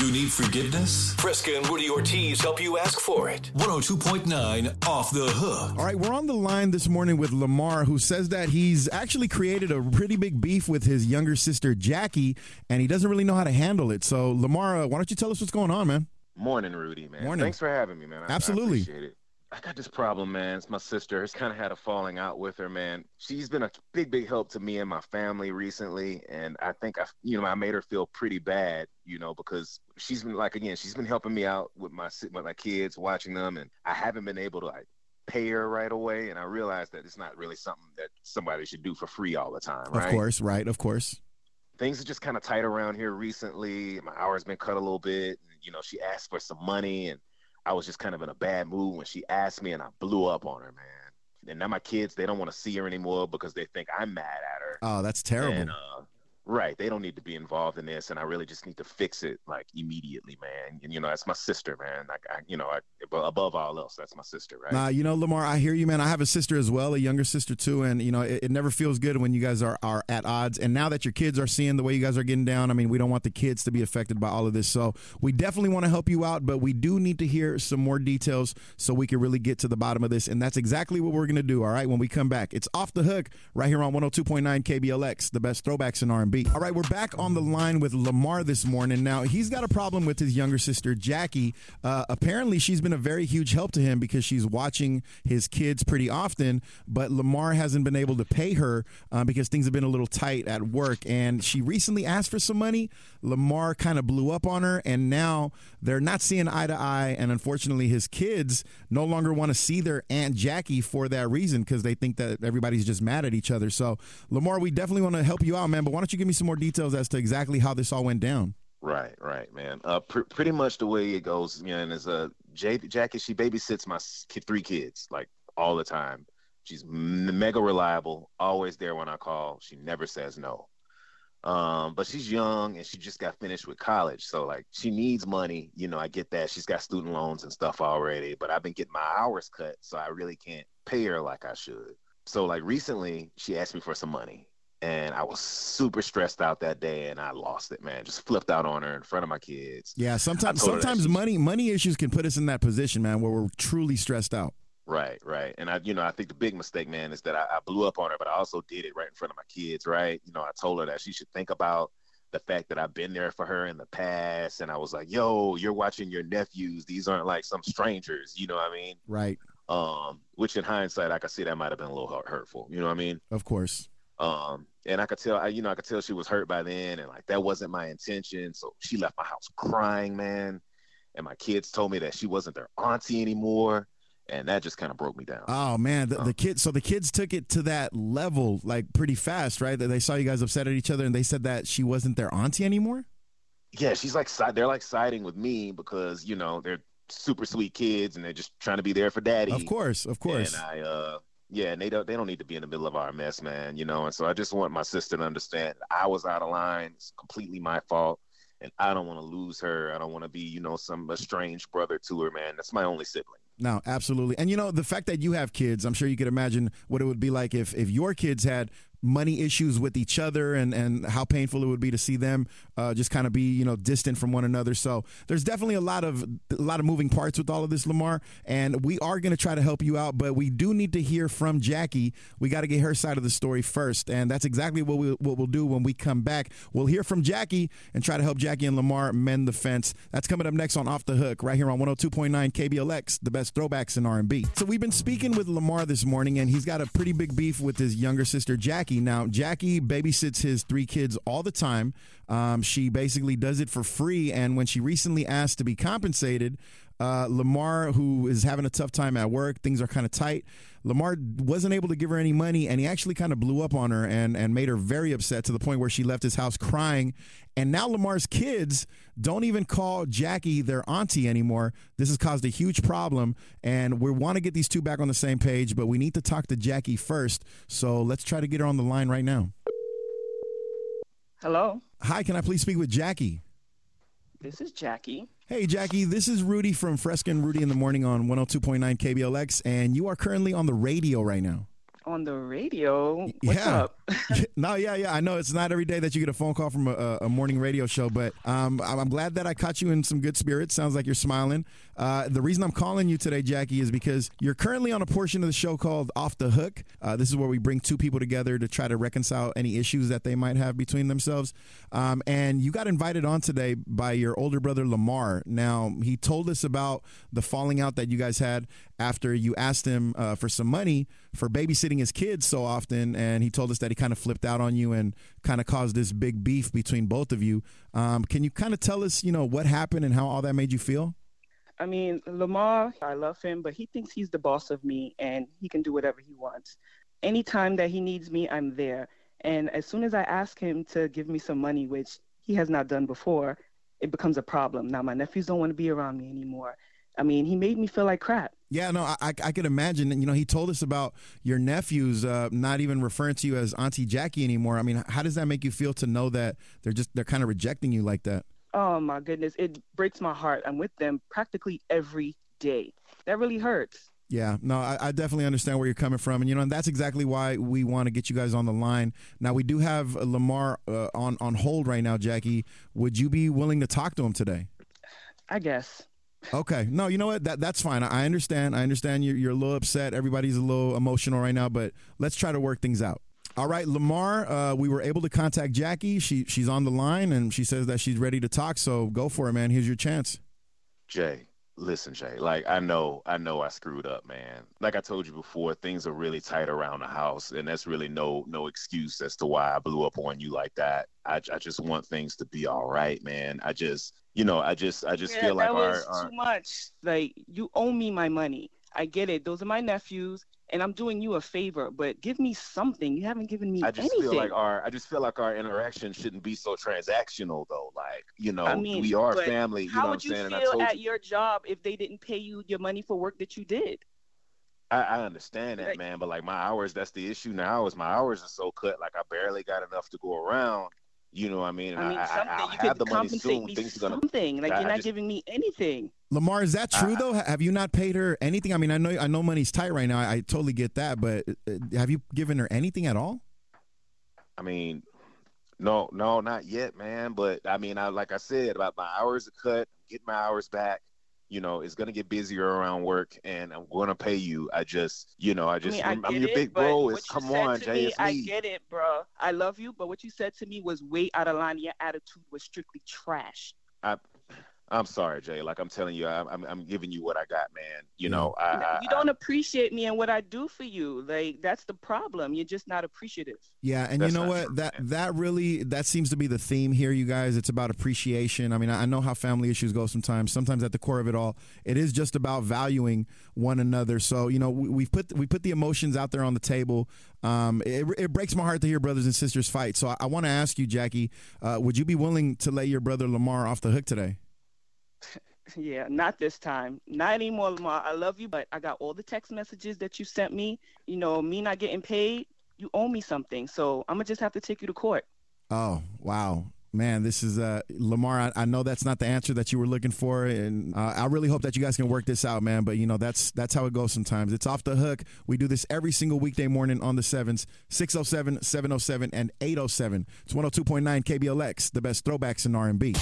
You need forgiveness? Fresca and Rudy Ortiz help you ask for it. 102.9 Off the Hook. All right, we're on the line this morning with Lamar, who says that he's actually created a pretty big beef with his younger sister, Jackie, and he doesn't really know how to handle it. So, Lamar, uh, why don't you tell us what's going on, man? Morning, Rudy, man. Morning. Thanks for having me, man. I- Absolutely. I appreciate it. I got this problem, man. It's my sister. It's kind of had a falling out with her, man. She's been a big, big help to me and my family recently, and I think I, you know, I made her feel pretty bad, you know, because she's been like, again, she's been helping me out with my with my kids, watching them, and I haven't been able to like pay her right away, and I realized that it's not really something that somebody should do for free all the time, right? Of course, right, of course. things are just kind of tight around here recently. My hours been cut a little bit. And, you know, she asked for some money, and I was just kind of in a bad mood when she asked me, and I blew up on her, man. And now my kids, they don't want to see her anymore because they think I'm mad at her. Oh, that's terrible. And, uh, right, they don't need to be involved in this, and I really just need to fix it like immediately, man. And you know, that's my sister, man. Like, I, you know, I, above all else, that's my sister, right? Nah, you know, Lamar, I hear you, man. I have a sister as well, a younger sister too, and you know, it, it never feels good when you guys are are at odds. And now that your kids are seeing the way you guys are getting down, I mean, we don't want the kids to be affected by all of this. So we definitely want to help you out, but we do need to hear some more details so we can really get to the bottom of this. And that's exactly what we're gonna do. All right, when we come back, it's off the hook right here on 102.9 KBLX, the best throwbacks in R&B. All right, we're back on the line with Lamar this morning. Now he's got a problem with his younger sister Jackie. Uh, apparently, she's been a very huge help to him because she's watching his kids pretty often. But Lamar hasn't been able to pay her uh, because things have been a little tight at work. And she recently asked for some money. Lamar kind of blew up on her, and now they're not seeing eye to eye. And unfortunately, his kids no longer want to see their aunt Jackie for that reason because they think that everybody's just mad at each other. So, Lamar, we definitely want to help you out, man. But why don't you give me some more details as to exactly how this all went down? Right, right, man. Uh, pr- pretty much the way it goes, you know, and as a Jackie, she babysits my three kids like all the time. She's m- mega reliable, always there when I call. She never says no. Um, but she's young and she just got finished with college, so like she needs money. You know, I get that. She's got student loans and stuff already, but I've been getting my hours cut, so I really can't pay her like I should. So like recently, she asked me for some money, and I was super stressed out that day, and I lost it, man. Just flipped out on her in front of my kids. Yeah, sometimes I told her that sometimes she- money money issues can put us in that position, man, where we're truly stressed out. Right, right. And I, you know, I think the big mistake, man, is that I, I blew up on her, but I also did it right in front of my kids, right? You know, I told her that she should think about the fact that I've been there for her in the past. And I was like, yo, you're watching your nephews. These aren't like some strangers, you know what I mean? Right. Um, which in hindsight, I could see that might have been a little hurtful, you know what I mean? Of course. Um, and I could tell, I, you know, I could tell she was hurt by then, and like that wasn't my intention. So she left my house crying, man. And my kids told me that she wasn't their auntie anymore, and that just kind of broke me down. Oh man, the, the kids. So the kids took it to that level like pretty fast, right? That they saw you guys upset at each other, and they said that she wasn't their auntie anymore. yeah, she's like they're like siding with me because you know they're super sweet kids and they're just trying to be there for daddy. Of course, of course. And I, uh, yeah, and they don't they don't need to be in the middle of our mess, man. You know, and so I just want my sister to understand I was out of line. It's completely my fault, and I don't want to lose her. I don't want to be, you know, some estranged brother to her, man. That's my only sibling. No, absolutely. And you know, the fact that you have kids, I'm sure you could imagine what it would be like if if your kids had money issues with each other and and how painful it would be to see them uh, just kind of be you know distant from one another. So there's definitely a lot of a lot of moving parts with all of this lamar and we are going to try to help you out but we do need to hear from jackie. We got to get her side of the story first and that's exactly what we what we'll do when we come back. We'll hear from jackie and try to help jackie and lamar mend the fence. That's coming up next on off the hook right here on 102.9 kblx the best throwbacks in r&b so we've been speaking with lamar this morning and he's got a pretty big beef with his younger sister jackie now jackie babysits his three kids all the time um, she basically does it for free and when she recently asked to be compensated uh, Lamar, who is having a tough time at work, things are kind of tight. Lamar wasn't able to give her any money, and he actually kind of blew up on her and, and made her very upset to the point where she left his house crying. And now Lamar's kids don't even call Jackie their auntie anymore. This has caused a huge problem, and we want to get these two back on the same page, but we need to talk to Jackie first. So let's try to get her on the line right now. Hello, Hi, can I please speak with Jackie? This is Jackie. Hey, Jackie, this is Rudy from Fresca and Rudy in the Morning on 102.9 KBLX, and you are currently on the radio right now. On the radio. What's yeah. up? no, yeah, yeah. I know it's not every day that you get a phone call from a, a morning radio show, but um, I'm glad that I caught you in some good spirits. Sounds like you're smiling. Uh, the reason I'm calling you today, Jackie, is because you're currently on a portion of the show called Off the Hook. Uh, this is where we bring two people together to try to reconcile any issues that they might have between themselves. Um, and you got invited on today by your older brother, Lamar. Now, he told us about the falling out that you guys had after you asked him uh, for some money for babysitting his kids so often. And he told us that he kind of flipped out on you and kind of caused this big beef between both of you. Um, can you kind of tell us, you know, what happened and how all that made you feel? I mean, Lamar, I love him, but he thinks he's the boss of me and he can do whatever he wants. Anytime that he needs me, I'm there. And as soon as I ask him to give me some money, which he has not done before, it becomes a problem. Now my nephews don't want to be around me anymore. I mean, he made me feel like crap. Yeah, no, I, I could imagine. You know, he told us about your nephews uh, not even referring to you as Auntie Jackie anymore. I mean, how does that make you feel to know that they're just they're kind of rejecting you like that? Oh my goodness, it breaks my heart. I'm with them practically every day. That really hurts. Yeah, no, I, I, definitely understand where you're coming from, and you know, and that's exactly why we want to get you guys on the line. Now, we do have Lamar uh, on on hold right now. Jackie, would you be willing to talk to him today? I guess. Okay, no, you know what? That that's fine. I understand. I understand you're you're a little upset. Everybody's a little emotional right now, but let's try to work things out. All right, Lamar, uh, we were able to contact Jackie. She she's on the line and she says that she's ready to talk. So go for it, man. Here's your chance. Jay, listen, Jay. Like I know, I know, I screwed up, man. Like I told you before, things are really tight around the house, and that's really no no excuse as to why I blew up on you like that. I I just want things to be all right, man. I just, you know, I just I just yeah, feel like that was our, our... too much. Like you owe me my money. I get it. Those are my nephews and I'm doing you a favor, but give me something. You haven't given me I just anything. feel like our I just feel like our interaction shouldn't be so transactional though. Like, you know, I mean, we are family, you how know would what I'm you saying? feel at you, your job if they didn't pay you your money for work that you did? I, I understand that, Like- man, but like my hours, that's the issue now is my hours are so cut, like I barely got enough to go around. You know what I mean? And I mean, I, something I, will you have could the money compensate soon. me Things are gonna something. Like I- you're I not just- giving me anything. Lamar, is that true I- though? Have you not paid her anything? I mean, I know I know money's tight right now. I, I totally get that, but uh, have you given her anything at all? I mean, no, no, not yet, man. But I mean, I like I said about my hours are cut. Get my hours back. You know, it's gonna get busier around work, and I'm gonna pay you. I just, you know, I just, I am your it, big bro. It's come on, Jay. me, I get it, bro. I love you, but what you said to me was way out of line. Your attitude was strictly trash. I, I'm sorry, Jay. Like I'm telling you, I'm, I'm, I'm giving you what I got, man. You know, I, You, I, you don't appreciate me and what I do for you. Like that's the problem. You're just not appreciative. Yeah, and That's you know what? true, that man. that really that seems to be the theme here, you guys. It's about appreciation. I mean, I I know how family issues go sometimes. Sometimes at the core of it all, it is just about valuing one another. So you know, we, we put we put the emotions out there on the table. Um, it, it breaks my heart to hear brothers and sisters fight. So I, I want to ask you, Jackie, uh, would you be willing to let your brother Lamar off the hook today? Yeah, not this time. Not anymore, Lamar. I love you, but I got all the text messages that you sent me. You know, me not getting paid. You owe me something, so I'm gonna just have to take you to court. Oh wow. Man, this is uh, Lamar. I, I know that's not the answer that you were looking for, and uh, I really hope that you guys can work this out, man. But you know that's that's how it goes sometimes. It's off the hook. We do this every single weekday morning on the sevens, 607, 707, and 807. It's 102.9 KBLX, the best throwbacks in R&B.